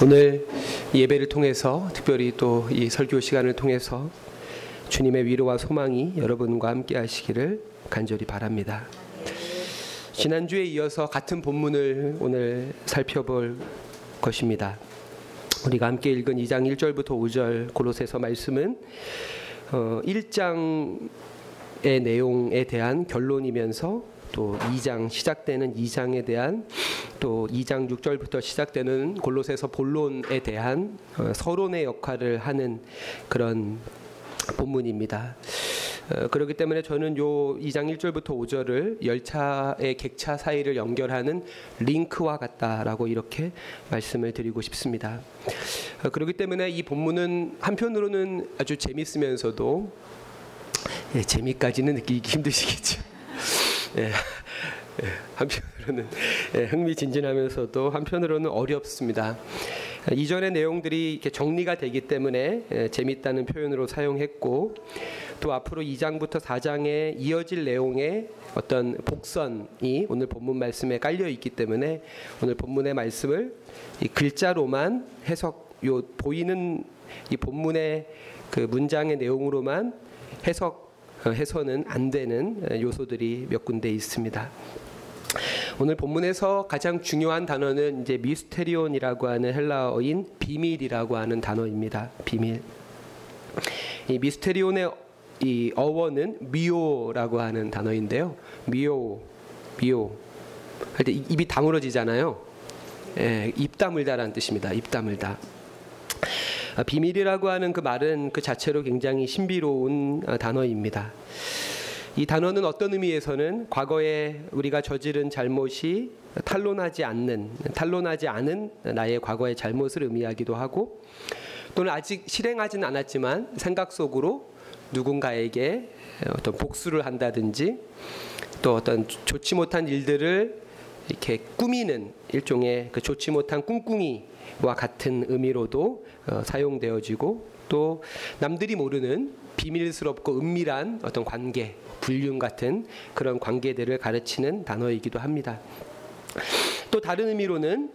오늘 예배를 통해서 특별히 또 이 설교 시간을 통해서 주님의 위로와 소망이 여러분과 함께 하시기를 간절히 바랍니다. 지난주에 이어서 같은 본문을 오늘 살펴볼 것입니다. 우리가 함께 읽은 2장 1절부터 5절 골로새서 말씀은 어, 1장의 내용에 대한 결론이면서 또 2장 시작되는 2장에 대한 또 2장 6절부터 시작되는 골로새서 본론에 대한 어, 서론의 역할을 하는 그런 본문입니다. 어, 그렇기 때문에 저는 요 2장 1절부터 5절을 열차의 객차 사이를 연결하는 링크와 같다라고 이렇게 말씀을 드리고 싶습니다. 어, 그렇기 때문에 이 본문은 한편으로는 아주 재밌으면서도 예, 재미까지는 느끼기 힘드시겠죠. 예, 예, 한편으로는 예, 흥미진진하면서도 한편으로는 어렵습니다. 이전의 내용들이 이렇게 정리가 되기 때문에 예, 재밌다는 표현으로 사용했고 또 앞으로 2장부터 4장에 이어질 내용의 어떤 복선이 오늘 본문 말씀에 깔려 있기 때문에 오늘 본문의 말씀을 이 글자로만 해석 요 보이는 이 본문의 그 문장의 내용으로만 해석 어, 해서는 안 되는 어, 요소들이 몇 군데 있습니다. 오늘 본문에서 가장 중요한 단어는 이제 미스테리온이라고 하는 헬라어인 비밀이라고 하는 단어입니다. 비밀. 이 미스테리온의 이 어원은 미오라고 하는 단어인데요. 미오, 미오. 할 때 입이 다물어지잖아요. 예, 입 다물다라는 뜻입니다. 입 다물다. 아, 비밀이라고 하는 그 말은 그 자체로 굉장히 신비로운 아, 단어입니다. 이 단어는 어떤 의미에서는 과거에 우리가 저지른 잘못이 탄론하지 않는 탄론하지 않은 나의 과거의 잘못을 의미하기도 하고 또는 아직 실행하지는 않았지만 생각 속으로 누군가에게 어떤 복수를 한다든지 또 어떤 좋지 못한 일들을 이렇게 꾸미는 일종의 그 좋지 못한 꿍꿍이 와 같은 의미로도 어, 사용되어지고 또 남들이 모르는 비밀스럽고 은밀한 어떤 관계, 불륜 같은 그런 관계들을 가르치는 단어이기도 합니다. 또 다른 의미로는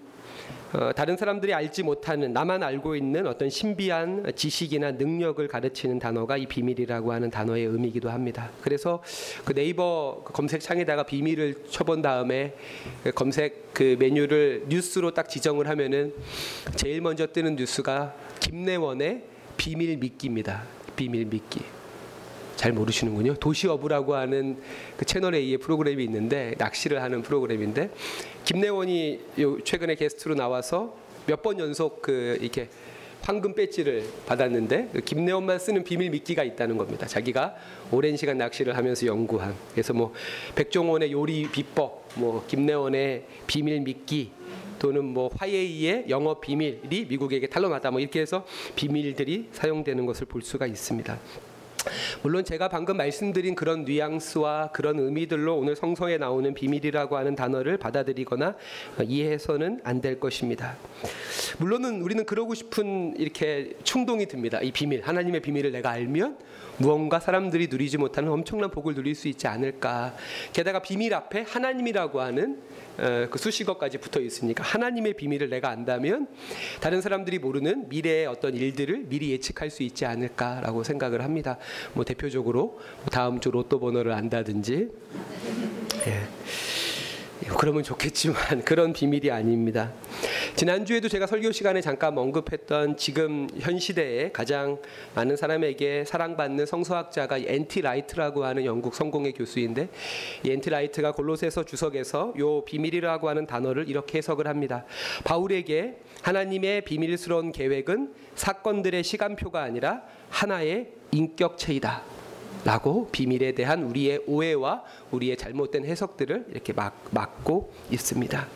어, 다른 사람들이 알지 못하는 나만 알고 있는 어떤 신비한 지식이나 능력을 가르치는 단어가 이 비밀이라고 하는 단어의 의미이기도 합니다. 그래서 그 네이버 검색창에다가 비밀을 쳐본 다음에 그 검색 그 메뉴를 뉴스로 딱 지정을 하면은 제일 먼저 뜨는 뉴스가 김내원의 비밀 미끼입니다. 비밀 미끼. 잘 모르시는군요. 도시어부라고 하는 그 채널 A의 프로그램이 있는데 낚시를 하는 프로그램인데 김래원이 최근에 게스트로 나와서 몇 번 연속 그 이렇게 황금 배지를 받았는데 그 김래원만 쓰는 비밀 미끼가 있다는 겁니다. 자기가 오랜 시간 낚시를 하면서 연구한. 그래서 뭐 백종원의 요리 비법, 뭐 김래원의 비밀 미끼 또는 뭐 화웨이의 영업 비밀이 미국에게 탄로나다 뭐 이렇게 해서 비밀들이 사용되는 것을 볼 수가 있습니다. 물론 제가 방금 말씀드린 그런 뉘앙스와 그런 의미들로 오늘 성서에 나오는 비밀이라고 하는 단어를 받아들이거나 이해해서는 안 될 것입니다. 물론은 우리는 그러고 싶은 이렇게 충동이 듭니다. 이 비밀, 하나님의 비밀을 내가 알면 무언가 사람들이 누리지 못하는 엄청난 복을 누릴 수 있지 않을까. 게다가 비밀 앞에 하나님이라고 하는 어, 그 수식어까지 붙어 있으니까 하나님의 비밀을 내가 안다면 다른 사람들이 모르는 미래의 어떤 일들을 미리 예측할 수 있지 않을까라고 생각을 합니다. 뭐 대표적으로 뭐 다음 주 로또 번호를 안다든지. 예. 그러면 좋겠지만 그런 비밀이 아닙니다. 지난주에도 제가 설교 시간에 잠깐 언급했던 지금 현 시대에 가장 많은 사람에게 사랑받는 성서학자가 엔티 라이트라고 하는 영국 성공회 교수인데 이 엔티 라이트가 골로새서 주석에서 요 비밀이라고 하는 단어를 이렇게 해석을 합니다. 바울에게 하나님의 비밀스러운 계획은 사건들의 시간표가 아니라 하나의 인격체이다. 라고 비밀에 대한 우리의 오해와 우리의 잘못된 해석들을 이렇게 막, 막고 있습니다.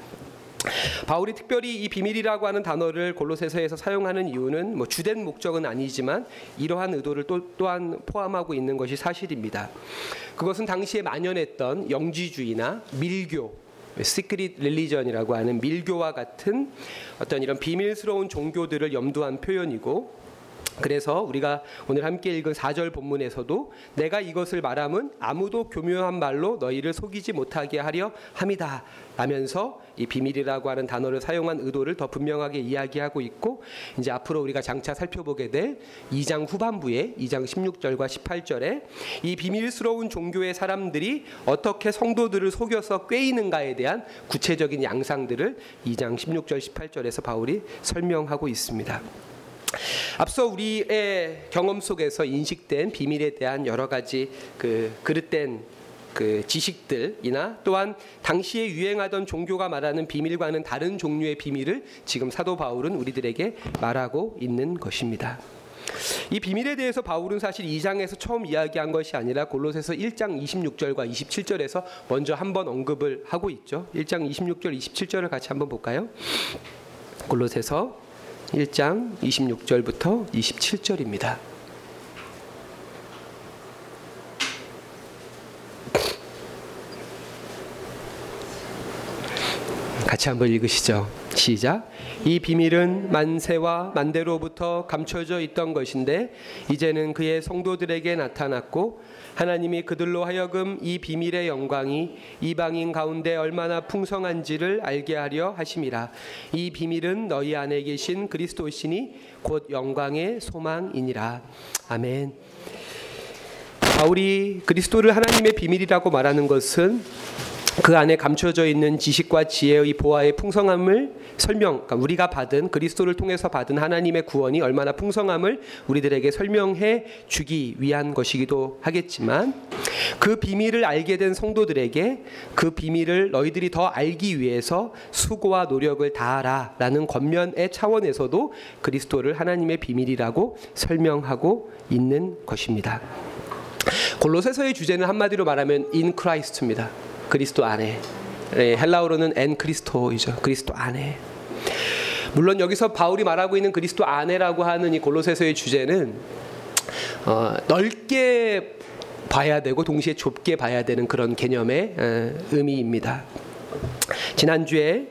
바울이 특별히 이 비밀이라고 하는 단어를 골로새서에서 사용하는 이유는 뭐 주된 목적은 아니지만 이러한 의도를 또, 또한 포함하고 있는 것이 사실입니다. 그것은 당시에 만연했던 영지주의나 밀교, 시크릿 릴리전이라고 하는 밀교와 같은 어떤 이런 비밀스러운 종교들을 염두한 표현이고 그래서 우리가 오늘 함께 읽은 4절 본문에서도 내가 이것을 말함은 아무도 교묘한 말로 너희를 속이지 못하게 하려 함이다 라면서 이 비밀이라고 하는 단어를 사용한 의도를 더 분명하게 이야기하고 있고 이제 앞으로 우리가 장차 살펴보게 될 2장 후반부에 2장 16절과 18절에 이 비밀스러운 종교의 사람들이 어떻게 성도들을 속여서 꿰이는가에 대한 구체적인 양상들을 2장 16절 18절에서 바울이 설명하고 있습니다. 앞서 우리의 경험 속에서 인식된 비밀에 대한 여러 가지 그 그릇된 그 지식들이나 또한 당시에 유행하던 종교가 말하는 비밀과는 다른 종류의 비밀을 지금 사도 바울은 우리들에게 말하고 있는 것입니다. 이 비밀에 대해서 바울은 사실 2장에서 처음 이야기한 것이 아니라 골로새서 1장 26절과 27절에서 먼저 한번 언급을 하고 있죠. 1장 26절 27절을 같이 한번 볼까요? 골로새서 1장 26절부터 27절입니다. 같이 한번 읽으시죠. 시작. 이 비밀은 만세와 만대로부터 감춰져 있던 것인데 이제는 그의 성도들에게 나타났고 하나님이 그들로 하여금 이 비밀의 영광이 이방인 가운데 얼마나 풍성한지를 알게 하려 하심이라. 이 비밀은 너희 안에 계신 그리스도시니 곧 영광의 소망이니라. 아멘. 바울이 그리스도를 하나님의 비밀이라고 말하는 것은 그 안에 감춰져 있는 지식과 지혜의 보화의 풍성함을 설명, 그러니까 우리가 받은 그리스도를 통해서 받은 하나님의 구원이 얼마나 풍성함을 우리들에게 설명해 주기 위한 것이기도 하겠지만 그 비밀을 알게 된 성도들에게 그 비밀을 너희들이 더 알기 위해서 수고와 노력을 다하라라는 겉면의 차원에서도 그리스도를 하나님의 비밀이라고 설명하고 있는 것입니다. 골로새서의 주제는 한마디로 말하면 in Christ입니다. 그리스도 안에. 네, 헬라어로는 ἐν Χριστῷ이죠. 그리스도 안에. 물론 여기서 바울이 말하고 있는 그리스도 안에라고 하는 이 골로새서의 주제는 어, 넓게 봐야 되고 동시에 좁게 봐야 되는 그런 개념의 에, 의미입니다. 지난주에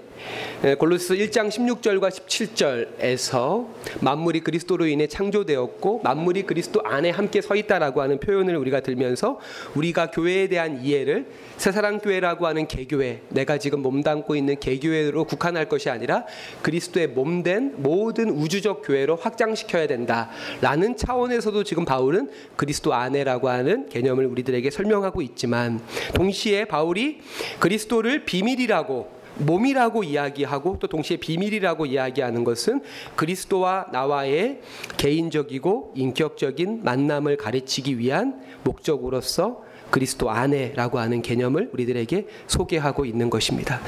골로새서 1장 16절과 17절에서 만물이 그리스도로 인해 창조되었고 만물이 그리스도 안에 함께 서 있다라고 하는 표현을 우리가 들면서 우리가 교회에 대한 이해를 새사랑 교회라고 하는 개교회 내가 지금 몸담고 있는 개교회로 국한할 것이 아니라 그리스도의 몸된 모든 우주적 교회로 확장시켜야 된다라는 차원에서도 지금 바울은 그리스도 안에라고 하는 개념을 우리들에게 설명하고 있지만 동시에 바울이 그리스도를 비밀이라고 몸이라고 이야기하고 또 동시에 비밀이라고 이야기하는 것은 그리스도와 나와의 개인적이고 인격적인 만남을 가르치기 위한 목적으로서 그리스도 안에라고 하는 개념을 우리들에게 소개하고 있는 것입니다.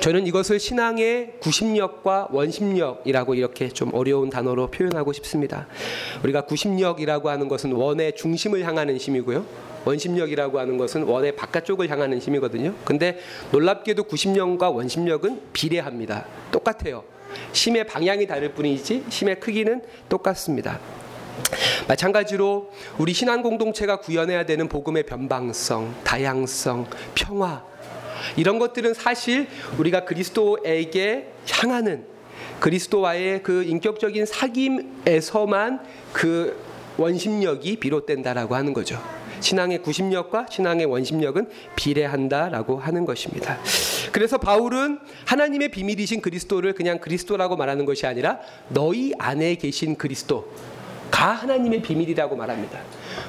저는 이것을 신앙의 구심력과 원심력이라고 이렇게 좀 어려운 단어로 표현하고 싶습니다. 우리가 구심력이라고 하는 것은 원의 중심을 향하는 힘이고요. 원심력이라고 하는 것은 원의 바깥쪽을 향하는 힘이거든요. 근데 놀랍게도 구심력과 원심력은 비례합니다. 똑같아요. 심의 방향이 다를 뿐이지 심의 크기는 똑같습니다. 마찬가지로 우리 신앙 공동체가 구현해야 되는 복음의 변방성, 다양성, 평화 이런 것들은 사실 우리가 그리스도에게 향하는 그리스도와의 그 인격적인 사귐에서만 그 원심력이 비롯된다라고 하는 거죠. 신앙의 구심력과 신앙의 원심력은 비례한다라고 하는 것입니다. 그래서 바울은 하나님의 비밀이신 그리스도를 그냥 그리스도라고 말하는 것이 아니라 너희 안에 계신 그리스도가 하나님의 비밀이라고 말합니다.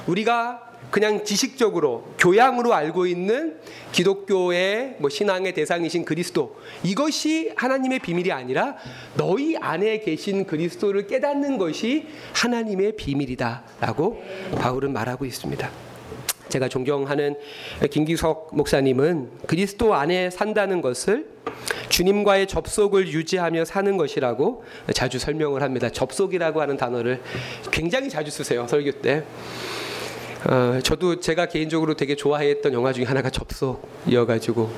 우리가 그냥 지식적으로 교양으로 알고 있는 기독교의 뭐 신앙의 대상이신 그리스도 이것이 하나님의 비밀이 아니라 너희 안에 계신 그리스도를 깨닫는 것이 하나님의 비밀이다라고 바울은 말하고 있습니다. 제가 존경하는 김기석 목사님은 그리스도 안에 산다는 것을 주님과의 접속을 유지하며 사는 것이라고 자주 설명을 합니다. 접속이라고 하는 단어를 굉장히 자주 쓰세요 설교 때. 어, 저도 제가 개인적으로 되게 좋아했던 영화 중에 하나가 접속이어가지고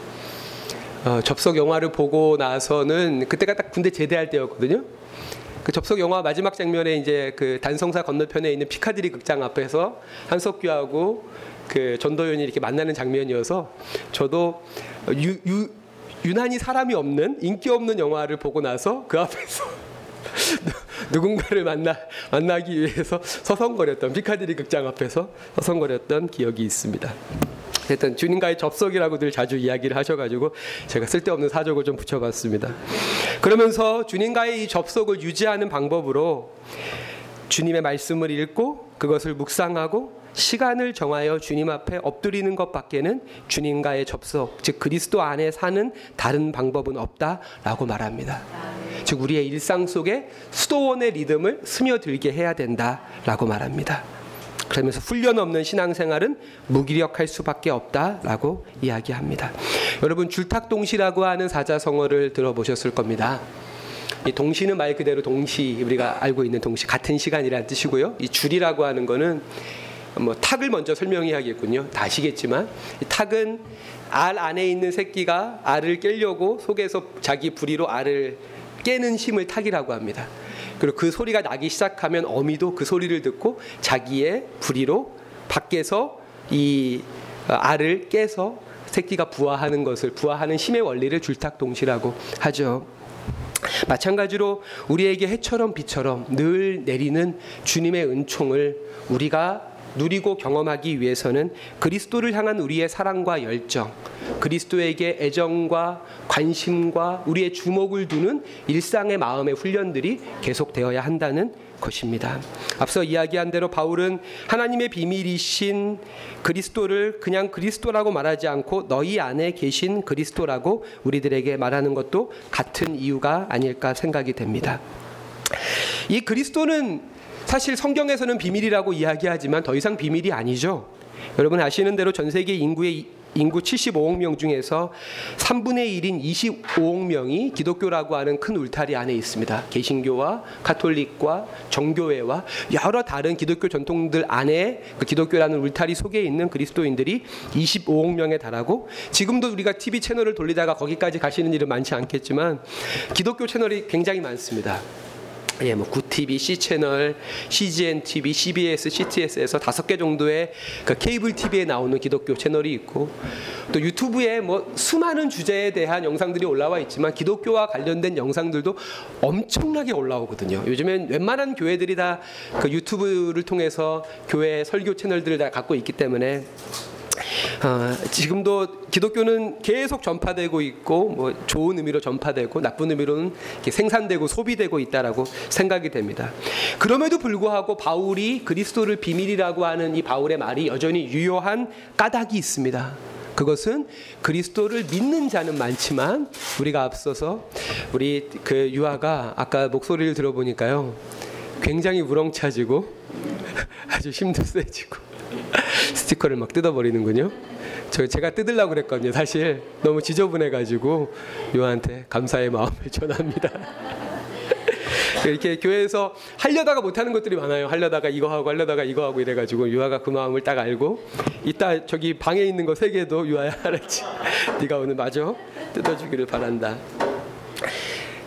어, 접속 영화를 보고 나서는 그때가 딱 군대 제대할 때였거든요. 그 접속 영화 마지막 장면에 이제 그 단성사 건너편에 있는 피카디리 극장 앞에서 한석규하고 그 전도연이 이렇게 만나는 장면이어서 저도 유, 유, 유난히 사람이 없는 인기 없는 영화를 보고 나서 그 앞에서 누군가를 만나 만나기 위해서 서성거렸던 피카디리 극장 앞에서 서성거렸던 기억이 있습니다. 하여튼 주님과의 접속이라고 늘 자주 이야기를 하셔가지고 제가 쓸데없는 사족을 좀 붙여봤습니다. 그러면서 주님과의 이 접속을 유지하는 방법으로 주님의 말씀을 읽고 그것을 묵상하고 시간을 정하여 주님 앞에 엎드리는 것밖에는 주님과의 접속, 즉 그리스도 안에 사는 다른 방법은 없다라고 말합니다. 즉 우리의 일상 속에 수도원의 리듬을 스며들게 해야 된다라고 말합니다. 그러면서 훈련 없는 신앙생활은 무기력할 수밖에 없다라고 이야기합니다. 여러분 줄탁동시라고 하는 사자성어를 들어보셨을 겁니다. 이 동시는 말 그대로 동시 우리가 알고 있는 동시 같은 시간이라는 뜻이고요. 이 줄이라고 하는 거는 뭐 탁을 먼저 설명해야겠군요. 다 아시겠지만 탁은 알 안에 있는 새끼가 알을 깨려고 속에서 자기 부리로 알을 깨는 힘을 탁이라고 합니다. 그리고 그 소리가 나기 시작하면 어미도 그 소리를 듣고 자기의 부리로 밖에서 이 알을 깨서 새끼가 부화하는 것을 부화하는 힘의 원리를 줄탁동시라고 하죠. 마찬가지로 우리에게 해처럼 비처럼 늘 내리는 주님의 은총을 우리가 누리고 경험하기 위해서는 그리스도를 향한 우리의 사랑과 열정, 그리스도에게 애정과 관심과 우리의 주목을 두는 일상의 마음의 훈련들이 계속되어야 한다는 것입니다. 앞서 이야기한 대로 바울은 하나님의 비밀이신 그리스도를 그냥 그리스도라고 말하지 않고 너희 안에 계신 그리스도라고 우리들에게 말하는 것도 같은 이유가 아닐까 생각이 됩니다. 이 그리스도는 사실 성경에서는 비밀이라고 이야기하지만 더 이상 비밀이 아니죠. 여러분 아시는 대로 전 세계 인구의 인구 75억 명 중에서 3분의 1인 25억 명이 기독교라고 하는 큰 울타리 안에 있습니다. 개신교와 카톨릭과 정교회와 여러 다른 기독교 전통들 안에 그 기독교라는 울타리 속에 있는 그리스도인들이 25억 명에 달하고 지금도 우리가 TV 채널을 돌리다가 거기까지 가시는 일은 많지 않겠지만 기독교 채널이 굉장히 많습니다. 예, 뭐 구TV, C채널, CGN TV, CBS, CTS에서 다섯 개 정도의 그 케이블 TV에 나오는 기독교 채널이 있고 또 유튜브에 뭐 수많은 주제에 대한 영상들이 올라와 있지만 기독교와 관련된 영상들도 엄청나게 올라오거든요. 요즘엔 웬만한 교회들이 다 그 유튜브를 통해서 교회 설교 채널들을 다 갖고 있기 때문에 어, 지금도 기독교는 계속 전파되고 있고 뭐 좋은 의미로 전파되고 나쁜 의미로는 생산되고 소비되고 있다라고 생각이 됩니다. 그럼에도 불구하고 바울이 그리스도를 비밀이라고 하는 이 바울의 말이 여전히 유효한 까닭이 있습니다. 그것은 그리스도를 믿는 자는 많지만 우리가 앞서서 우리 그 유아가 아까 목소리를 들어보니까요 굉장히 우렁차지고 아주 힘도 세지고 스티커를 막 뜯어버리는군요. 저 제가 뜯으려고 그랬거든요. 사실 너무 지저분해가지고 요한테 감사의 마음을 전합니다. 이렇게 교회에서 하려다가 못하는 것들이 많아요. 하려다가 이거 하고 하려다가 이거 하고 이래가지고 유아가 그 마음을 딱 알고 이따 저기 방에 있는 거 세 개도 유아야 알았지. 네가 오늘 마저 뜯어주기를 바란다.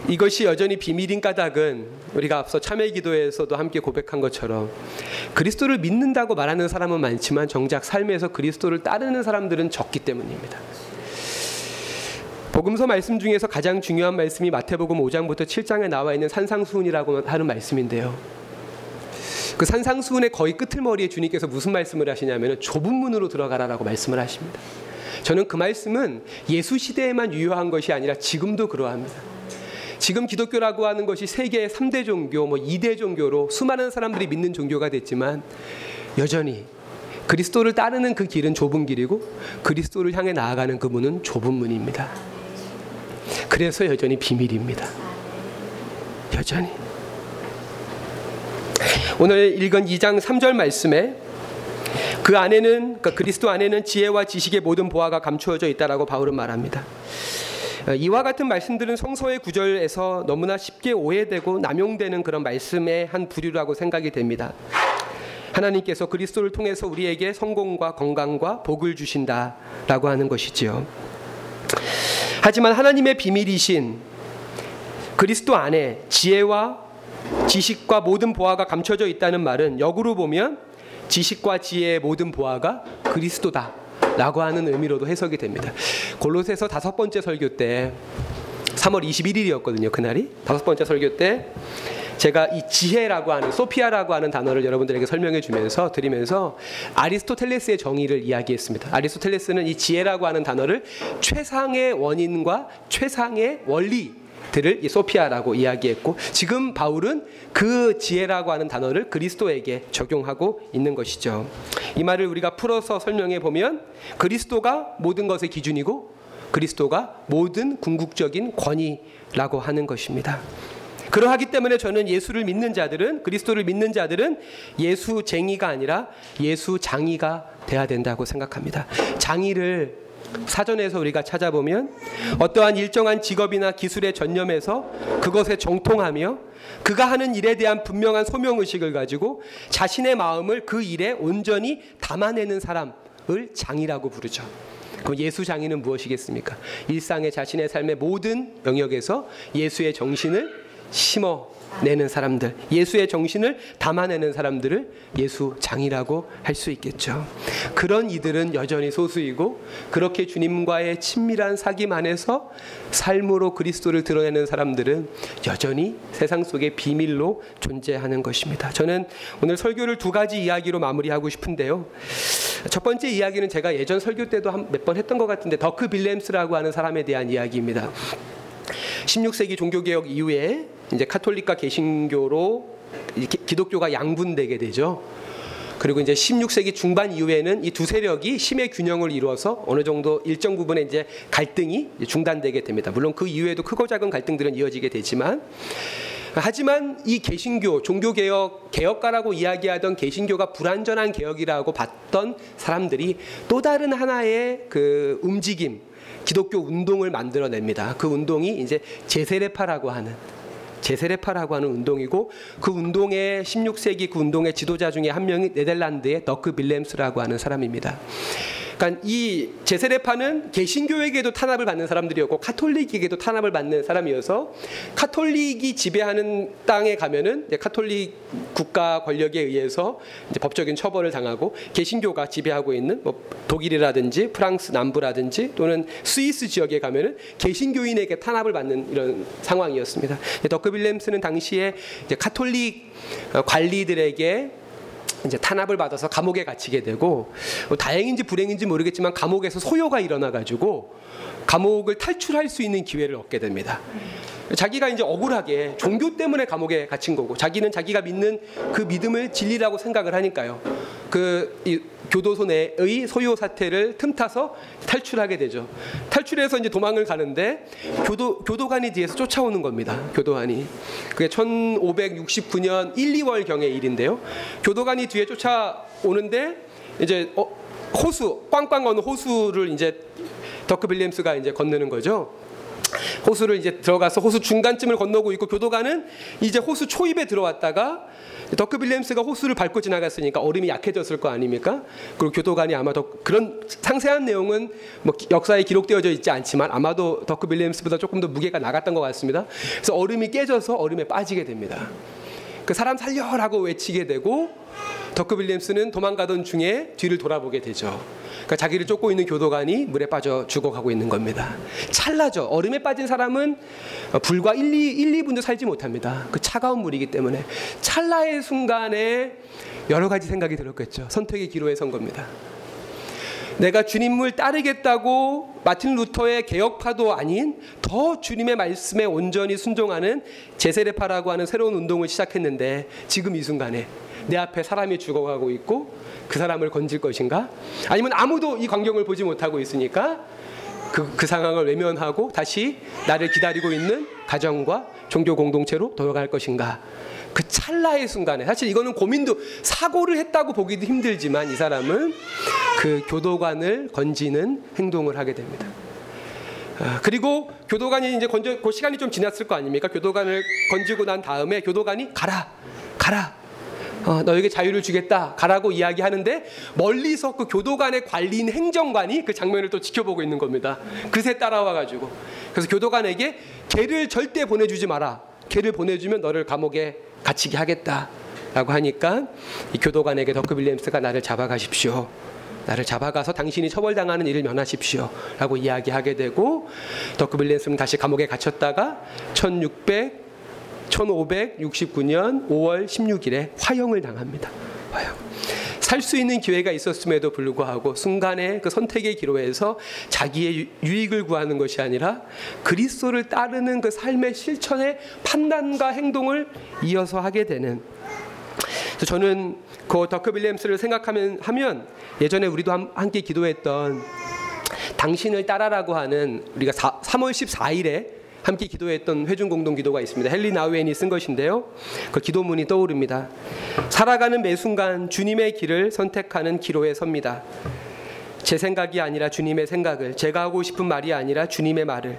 이것이 여전히 비밀인 까닭은 우리가 앞서 참회 기도에서도 함께 고백한 것처럼 그리스도를 믿는다고 말하는 사람은 많지만 정작 삶에서 그리스도를 따르는 사람들은 적기 때문입니다. 복음서 말씀 중에서 가장 중요한 말씀이 마태복음 5장부터 7장에 나와 있는 산상수훈이라고 하는 말씀인데요. 그 산상수훈의 거의 끄틀머리에 주님께서 무슨 말씀을 하시냐면 좁은 문으로 들어가라라고 말씀을 하십니다. 저는 그 말씀은 예수 시대에만 유효한 것이 아니라 지금도 그러합니다. 지금 기독교라고 하는 것이 세계 3대 종교, 뭐 2대 종교로 수많은 사람들이 믿는 종교가 됐지만 여전히 그리스도를 따르는 그 길은 좁은 길이고 그리스도를 향해 나아가는 그 문은 좁은 문입니다. 그래서 여전히 비밀입니다. 여전히. 오늘 읽은 2장 3절 말씀에 그 안에는 그러니까 그리스도 안에는 지혜와 지식의 모든 보화가 감추어져 있다라고 바울은 말합니다. 어, 이와 같은 말씀들은 성서의 구절에서 너무나 쉽게 오해되고 남용되는 그런 말씀의 한 부류라고 생각이 됩니다. 하나님께서 그리스도를 통해서 우리에게 성공과 건강과 복을 주신다라고 하는 것이지요. 하지만 하나님의 비밀이신 그리스도 안에 지혜와 지식과 모든 보화가 감춰져 있다는 말은 역으로 보면 지식과 지혜의 모든 보화가 그리스도다. 라고 하는 의미로도 해석이 됩니다. 골로새서 다섯 번째 설교 때 3월 21일이었거든요. 그날이 다섯 번째 설교 때 제가 이 지혜라고 하는 소피아라고 하는 단어를 여러분들에게 설명해 주면서 드리면서 아리스토텔레스의 정의를 이야기했습니다. 아리스토텔레스는 이 지혜라고 하는 단어를 최상의 원인과 최상의 원리 들을 소피아라고 이야기했고 지금 바울은 그 지혜라고 하는 단어를 그리스도에게 적용하고 있는 것이죠. 이 말을 우리가 풀어서 설명해 보면 그리스도가 모든 것의 기준이고 그리스도가 모든 궁극적인 권위라고 하는 것입니다. 그러하기 때문에 저는 예수를 믿는 자들은 그리스도를 믿는 자들은 예수쟁이가 아니라 예수장이가 돼야 된다고 생각합니다. 장이를 사전에서 우리가 찾아보면 어떠한 일정한 직업이나 기술에 전념해서 그것에 정통하며 그가 하는 일에 대한 분명한 소명 의식을 가지고 자신의 마음을 그 일에 온전히 담아내는 사람을 장이라고 부르죠. 그럼 예수 장인은 무엇이겠습니까? 일상의 자신의 삶의 모든 영역에서 예수의 정신을 심어 내는 사람들, 예수의 정신을 담아내는 사람들을 예수 장이라고 할 수 있겠죠. 그런 이들은 여전히 소수이고 그렇게 주님과의 친밀한 사귐 안에서 삶으로 그리스도를 드러내는 사람들은 여전히 세상 속에 비밀로 존재하는 것입니다. 저는 오늘 설교를 두 가지 이야기로 마무리하고 싶은데요. 첫 번째 이야기는 제가 예전 설교 때도 몇 번 했던 것 같은데 더크 빌렘스라고 하는 사람에 대한 이야기입니다. 16세기 종교개혁 이후에 이제 카톨릭과 개신교로 기독교가 양분되게 되죠. 그리고 이제 16세기 중반 이후에는 이 두 세력이 심의 균형을 이루어서 어느 정도 일정 부분에 이제 갈등이 중단되게 됩니다. 물론 그 이후에도 크고 작은 갈등들은 이어지게 되지만 하지만 이 개신교 종교 개혁 개혁가라고 이야기하던 개신교가 불완전한 개혁이라고 봤던 사람들이 또 다른 하나의 그 움직임 기독교 운동을 만들어냅니다. 그 운동이 이제 재세례파라고 하는 재세례파라고 하는 운동이고 그 운동의 16세기 그 운동의 지도자 중에 한 명이 네덜란드의 더크 빌렘스라고 하는 사람입니다. 그러니까 이 재세례파는 개신교에게도 탄압을 받는 사람들이었고 카톨릭에게도 탄압을 받는 사람이어서 카톨릭이 지배하는 땅에 가면은 카톨릭 국가 권력에 의해서 법적인 처벌을 당하고 개신교가 지배하고 있는 뭐 독일이라든지 프랑스 남부라든지 또는 스위스 지역에 가면은 개신교인에게 탄압을 받는 이런 상황이었습니다. 더크빌렘스는 당시에 카톨릭 관리들에게 이제 탄압을 받아서 감옥에 갇히게 되고 뭐 다행인지 불행인지 모르겠지만 감옥에서 소요가 일어나 가지고 감옥을 탈출할 수 있는 기회를 얻게 됩니다. 자기가 이제 억울하게 종교 때문에 감옥에 갇힌 거고 자기는 자기가 믿는 그 믿음을 진리라고 생각을 하니까요. 그 교도소 내의 소요 사태를 틈타서 탈출하게 되죠. 탈출해서 이제 도망을 가는데 교도 교도관이 뒤에서 쫓아오는 겁니다. 교도관이 그게 1569년 1, 2월 경의 일인데요. 교도관이 뒤에 쫓아오는데 이제 어, 호수 꽝꽝 거는 호수를 이제 더크 빌리엄스가 이제 건너는 거죠. 호수를 이제 들어가서 호수 중간쯤을 건너고 있고 교도관은 이제 호수 초입에 들어왔다가 더크 빌리엄스가 호수를 밟고 지나갔으니까 얼음이 약해졌을 거 아닙니까? 그리고 교도관이 아마 더 그런 상세한 내용은 뭐 역사에 기록되어져 있지 않지만 아마도 더크 빌리엄스보다 조금 더 무게가 나갔던 것 같습니다. 그래서 얼음이 깨져서 얼음에 빠지게 됩니다. 그 사람 살려라고 외치게 되고 더크 빌리엄스는 도망가던 중에 뒤를 돌아보게 되죠. 그러니까 자기를 쫓고 있는 교도관이 물에 빠져 죽어가고 있는 겁니다. 찰나죠. 얼음에 빠진 사람은 불과 1, 2, 1, 2분도 살지 못합니다. 그 차가운 물이기 때문에 찰나의 순간에 여러 가지 생각이 들었겠죠. 선택의 기로에 선 겁니다. 내가 주님을 따르겠다고 마틴 루터의 개혁파도 아닌 더 주님의 말씀에 온전히 순종하는 제세례파라고 하는 새로운 운동을 시작했는데 지금 이 순간에 내 앞에 사람이 죽어가고 있고 그 사람을 건질 것인가? 아니면 아무도 이 광경을 보지 못하고 있으니까 그, 그 상황을 외면하고 다시 나를 기다리고 있는 가정과 종교 공동체로 돌아갈 것인가? 그 찰나의 순간에 사실 이거는 고민도 사고를 했다고 보기도 힘들지만 이 사람은 그 교도관을 건지는 행동을 하게 됩니다. 아, 그리고 교도관이 이제 건져 그 시간이 좀 지났을 거 아닙니까? 교도관을 건지고 난 다음에 교도관이 가라, 가라. 어, 너에게 자유를 주겠다 가라고 이야기하는데 멀리서 그 교도관의 관리인 행정관이 그 장면을 또 지켜보고 있는 겁니다. 그새 따라와 가지고 그래서 교도관에게 개를 절대 보내주지 마라. 개를 보내주면 너를 감옥에 갇히게 하겠다라고 하니까 이 교도관에게 더크 빌리엄스가 나를 잡아가십시오. 나를 잡아가서 당신이 처벌당하는 일을 면하십시오. 라고 이야기하게 되고 더크 빌리엄스는 다시 감옥에 갇혔다가 1600 1569년 5월 16일에 화형을 당합니다. 화형. 살 수 있는 기회가 있었음에도 불구하고 순간의 그 선택의 기로에서 자기의 유익을 구하는 것이 아니라 그리스도를 따르는 그 삶의 실천의 판단과 행동을 이어서 하게 되는. 저는 그 더크 빌리엄스를 생각하면 하면 예전에 우리도 함께 기도했던 당신을 따라라고 하는 우리가 4, 3월 14일에 함께 기도했던 회중 공동 기도가 있습니다. 헨리 나우엔이 쓴 것인데요. 그 기도문이 떠오릅니다. 살아가는 매 순간 주님의 길을 선택하는 기로에 섭니다. 제 생각이 아니라 주님의 생각을, 제가 하고 싶은 말이 아니라 주님의 말을,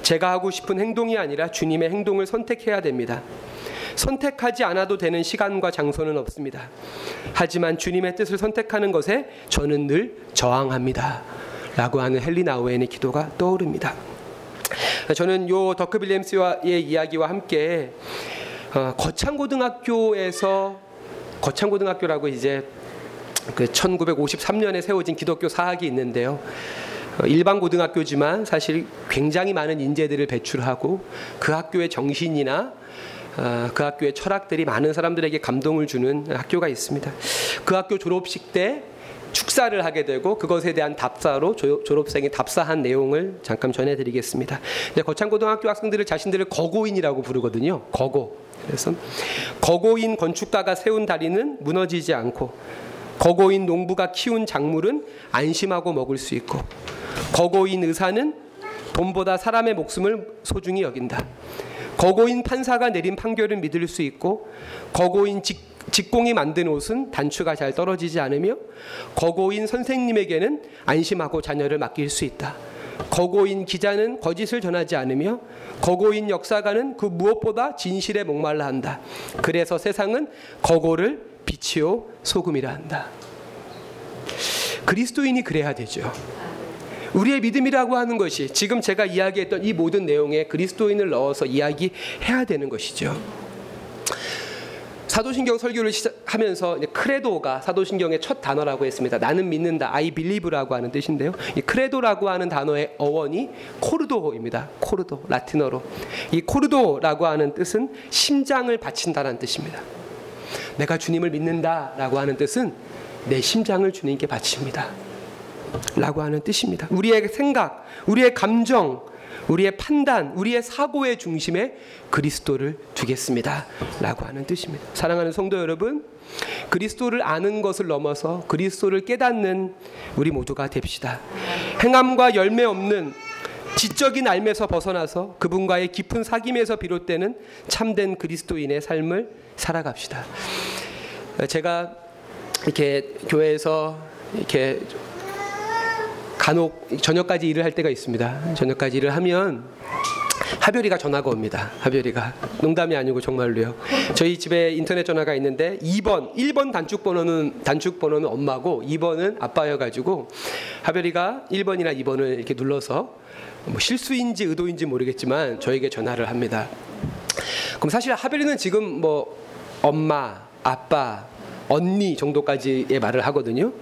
제가 하고 싶은 행동이 아니라 주님의 행동을 선택해야 됩니다. 선택하지 않아도 되는 시간과 장소는 없습니다. 하지만 주님의 뜻을 선택하는 것에 저는 늘 저항합니다. 라고 하는 헨리 나우엔의 기도가 떠오릅니다. 저는 요 더크 빌리엄스의 이야기와 함께 어, 거창고등학교에서 거창고등학교라고 이제 그 1953년에 세워진 기독교 사학이 있는데요. 어, 일반 고등학교지만 사실 굉장히 많은 인재들을 배출하고 그 학교의 정신이나 어, 그 학교의 철학들이 많은 사람들에게 감동을 주는 학교가 있습니다. 그 학교 졸업식 때 축사를 하게 되고 그것에 대한 답사로 졸업생이 답사한 내용을 잠깐 전해드리겠습니다. 거창고등학교 학생들을 자신들을 거고인이라고 부르거든요. 거고. 그래서 거고인 건축가가 세운 다리는 무너지지 않고 거고인 농부가 키운 작물은 안심하고 먹을 수 있고 거고인 의사는 돈보다 사람의 목숨을 소중히 여긴다. 거고인 판사가 내린 판결을 믿을 수 있고 거고인 직 직공이 만든 옷은 단추가 잘 떨어지지 않으며 거고인 선생님에게는 안심하고 자녀를 맡길 수 있다. 거고인 기자는 거짓을 전하지 않으며 거고인 역사가는 그 무엇보다 진실에 목말라 한다. 그래서 세상은 거고를 빛이요 소금이라 한다. 그리스도인이 그래야 되죠. 우리의 믿음이라고 하는 것이 지금 제가 이야기했던 이 모든 내용에 그리스도인을 넣어서 이야기해야 되는 것이죠. 사도신경 설교를 시작하면서 크레도가 사도신경의 첫 단어라고 했습니다. 나는 믿는다. I believe라고 하는 뜻인데요. 이 크레도라고 하는 단어의 어원이 코르도입니다. 코르도 라틴어로. 이 코르도라고 하는 뜻은 심장을 바친다는 뜻입니다. 내가 주님을 믿는다라고 하는 뜻은 내 심장을 주님께 바칩니다. 라고 하는 뜻입니다. 우리의 생각, 우리의 감정, 우리의 판단, 우리의 사고의 중심에 그리스도를 두겠습니다. 라고 하는 뜻입니다. 사랑하는 성도 여러분, 그리스도를 아는 것을 넘어서 그리스도를 깨닫는 우리 모두가 됩시다. 행함과 열매 없는 지적인 알매서 벗어나서 그분과의 깊은 사귐에서 비롯되는 참된 그리스도인의 삶을 살아갑시다. 제가 이렇게 교회에서 이렇게 간혹 저녁까지 일을 할 때가 있습니다. 저녁까지 일을 하면 하별이가 전화가 옵니다. 하별이가 농담이 아니고 정말로요. 저희 집에 인터넷 전화가 있는데 2번, 1번 단축 번호는 단축 번호는 엄마고 2번은 아빠여 가지고 하별이가 1번이나 2번을 이렇게 눌러서 뭐 실수인지 의도인지 모르겠지만 저에게 전화를 합니다. 그럼 사실 하별이는 지금 뭐 엄마, 아빠, 언니 정도까지의 말을 하거든요.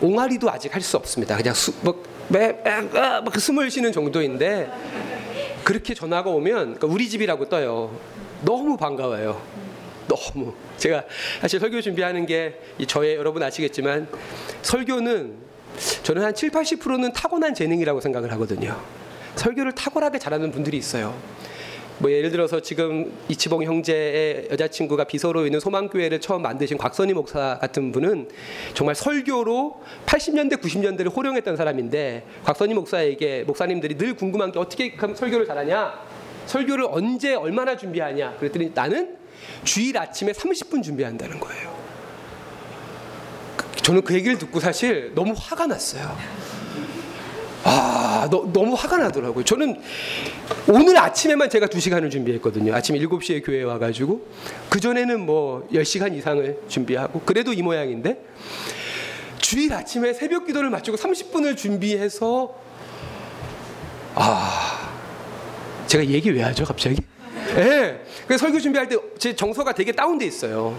옹알이도 아직 할 수 없습니다. 그냥 수, 뭐, 매, 아, 막 숨을 쉬는 정도인데 그렇게 전화가 오면 그러니까 우리 집이라고 떠요. 너무 반가워요. 너무 제가 사실 설교 준비하는 게 저의 여러분 아시겠지만 설교는 저는 한 7, 80%는 타고난 재능이라고 생각을 하거든요. 설교를 탁월하게 잘하는 분들이 있어요. 뭐 예를 들어서 지금 이치봉 형제의 여자친구가 비서로 있는 소망교회를 처음 만드신 곽선희 목사 같은 분은 정말 설교로 80년대 90년대를 호령했던 사람인데 곽선희 목사에게 목사님들이 늘 궁금한 게 어떻게 설교를 잘하냐? 설교를 언제 얼마나 준비하냐? 그랬더니 나는 주일 아침에 30분 준비한다는 거예요. 저는 그 얘기를 듣고 사실 너무 화가 났어요 아, 너, 너무 화가 나더라고요. 저는 오늘 아침에만 제가 2시간을 준비했거든요. 아침 7시에 교회에 와가지고. 그전에는 뭐 10시간 이상을 준비하고. 그래도 이 모양인데. 주일 아침에 새벽 기도를 마치고 30분을 준비해서. 아, 제가 얘기 왜 하죠, 갑자기? 예. 네. 그 설교 준비할 때 제 정서가 되게 다운돼 있어요.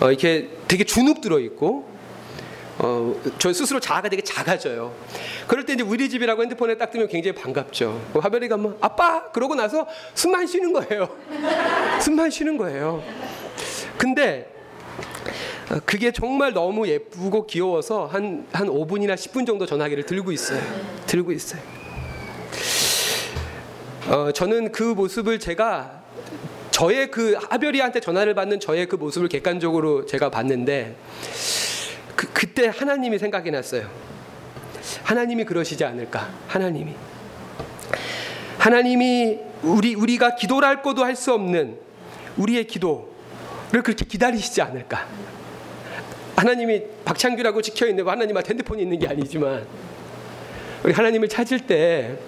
어, 이렇게 되게 주눅 들어 있고, 어, 저 스스로 자아가 되게 작아져요. 그럴 때 이제 우리 집이라고 핸드폰에 딱 뜨면 굉장히 반갑죠. 하별이가 뭐 아빠 그러고 나서 숨만 쉬는 거예요. 숨만 쉬는 거예요. 근데 어, 그게 정말 너무 예쁘고 귀여워서 한, 한 5분이나 10분 정도 전화기를 들고 있어요. 들고 있어요. 어, 저는 그 모습을 제가 저의 그 하별이한테 전화를 받는 저의 그 모습을 객관적으로 제가 봤는데 그, 그때 하나님이 생각이 났어요. 하나님이 그러시지 않을까? 하나님이 하나님이 우리 우리가 기도를 할 것도 할 수 없는 우리의 기도를 그렇게 기다리시지 않을까? 하나님이 박창규라고 지켜 있는 거 하나님한테 핸드폰이 있는 게 아니지만 우리 하나님을 찾을 때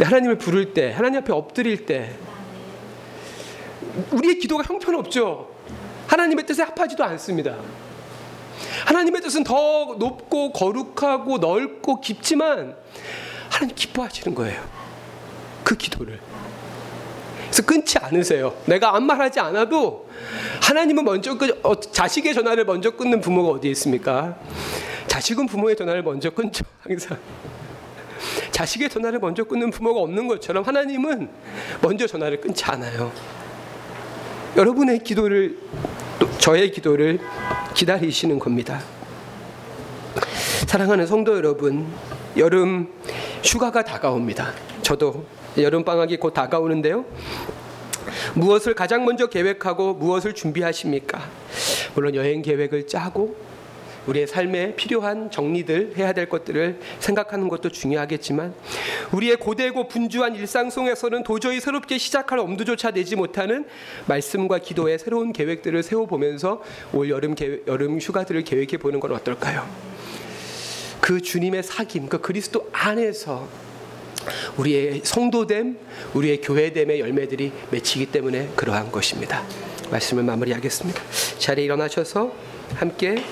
하나님을 부를 때 하나님 앞에 엎드릴 때 우리의 기도가 형편없죠. 하나님의 뜻에 합하지도 않습니다. 하나님의 뜻은 더 높고 거룩하고 넓고 깊지만 하나님 기뻐하시는 거예요. 그 기도를. 그래서 끊지 않으세요. 내가 아무 말하지 않아도 하나님은 먼저 끊, 어, 자식의 전화를 먼저 끊는 부모가 어디 있습니까? 자식은 부모의 전화를 먼저 끊죠. 항상. 자식의 전화를 먼저 끊는 부모가 없는 것처럼 하나님은 먼저 전화를 끊지 않아요. 여러분의 기도를 또 저의 기도를 기다리시는 겁니다. 사랑하는 성도 여러분, 여름 휴가가 다가옵니다. 저도 여름 방학이 곧 다가오는데요. 무엇을 가장 먼저 계획하고 무엇을 준비하십니까? 물론 여행 계획을 짜고 우리의 삶에 필요한 정리들 해야 될 것들을 생각하는 것도 중요하겠지만 우리의 고되고 분주한 일상 속에서는 도저히 새롭게 시작할 엄두조차 내지 못하는 말씀과 기도의 새로운 계획들을 세워 보면서 올 여름 계획, 여름 휴가들을 계획해 보는 건 어떨까요? 그 주님의 사귐, 그 그리스도 안에서 우리의 성도됨, 우리의 교회됨의 열매들이 맺히기 때문에 그러한 것입니다. 말씀을 마무리하겠습니다. 자리에 일어나셔서 함께